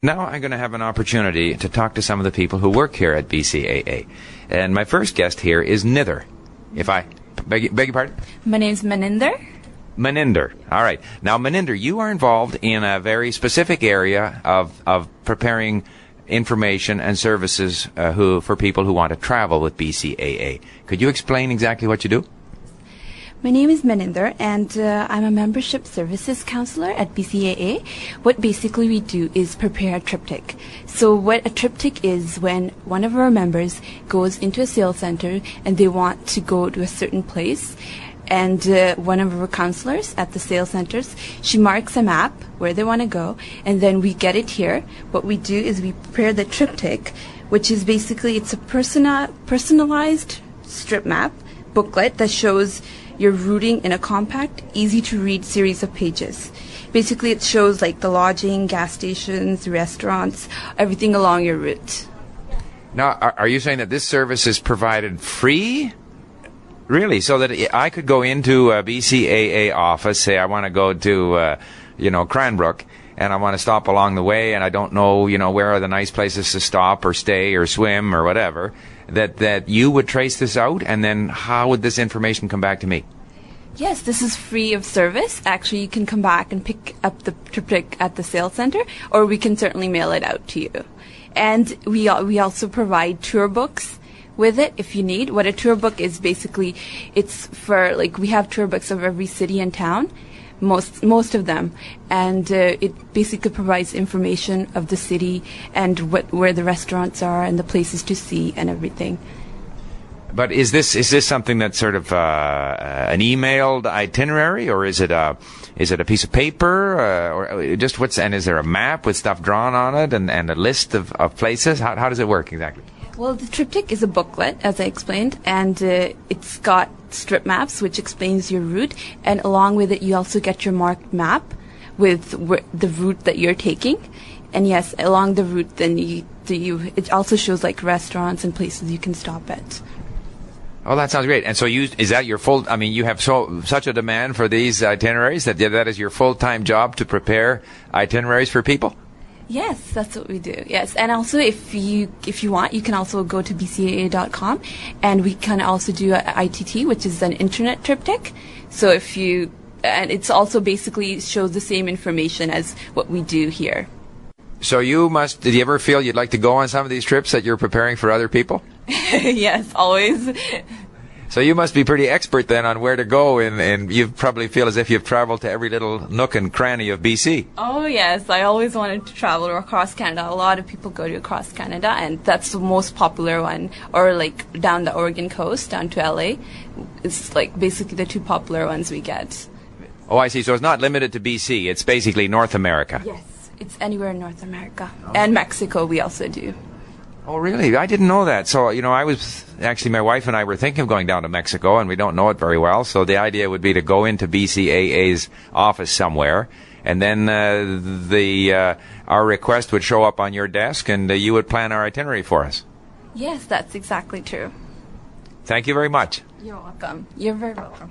Now I'm going to have an opportunity to talk to some of the people who work here at BCAA. And my first guest here is Nither. If I beg, beg your pardon? My name's Maninder. Maninder. All right. Now, Maninder, you are involved in a very specific area of, of preparing information and services uh, who, for people who want to travel with BCAA. Could you explain exactly what you do? My name is Maninder, and uh, I'm a membership services counselor at BCAA. What basically we do is prepare a TripTik. So, what a TripTik is when one of our members goes into a sales center and they want to go to a certain place, and uh, one of our counselors at the sales centers, she marks a map where they want to go, and then we get it here. What we do is we prepare the TripTik, which is basically it's a persona- personalized strip map booklet that shows your routing in a compact, easy to read series of pages. Basically, it shows like the lodging, gas stations, restaurants, everything along your route. Now, are, are you saying that this service is provided free? Really? So that I could go into a BCAA office, say I want to go to, uh, you know, Cranbrook, and I want to stop along the way, and I don't know, you know, where are the nice places to stop or stay or swim or whatever that that you would trace this out, and then how would this information come back to me? Yes, this is free of service. Actually, you can come back and pick up the TripTik at the sales center, or we can certainly mail it out to you. And we we also provide tour books with it if you need. What a tour book is basically, it's for like we have tour books of every city and town, most most of them, and uh, it basically provides information of the city and what where the restaurants are and the places to see and everything. But is this is this something that's sort of uh, uh, an emailed itinerary, or is it a is it a piece of paper, uh, or just what's and is there a map with stuff drawn on it and, and a list of, of places? How how does it work exactly? Well, the TripTik is a booklet, as I explained, and uh, it's got strip maps, which explains your route, and along with it, you also get your marked map with wh- the route that you're taking. And yes, along the route, then you, do you it also shows like restaurants and places you can stop at. Oh, that sounds great. And so, you is that your full? I mean, you have so such a demand for these itineraries that that is your full time job to prepare itineraries for people. Yes, that's what we do. Yes, and also if you if you want, you can also go to bcaa.com, and we can also do a ITT, which is an internet TripTik. So if you and it's also basically shows the same information as what we do here. So you must. Did you ever feel you'd like to go on some of these trips that you're preparing for other people? yes, always. So you must be pretty expert then on where to go, and, and you probably feel as if you've traveled to every little nook and cranny of BC. Oh yes, I always wanted to travel across Canada. A lot of people go to across Canada, and that's the most popular one. Or like down the Oregon coast, down to LA. It's like basically the two popular ones we get. Oh, I see. So it's not limited to BC. It's basically North America. Yes, it's anywhere in North America and Mexico. We also do. Oh, really? I didn't know that. So, you know, I was actually, my wife and I were thinking of going down to Mexico, and we don't know it very well. So the idea would be to go into BCAA's office somewhere, and then uh, the uh, our request would show up on your desk, and uh, you would plan our itinerary for us. Yes, that's exactly true. Thank you very much. You're welcome. You're very welcome.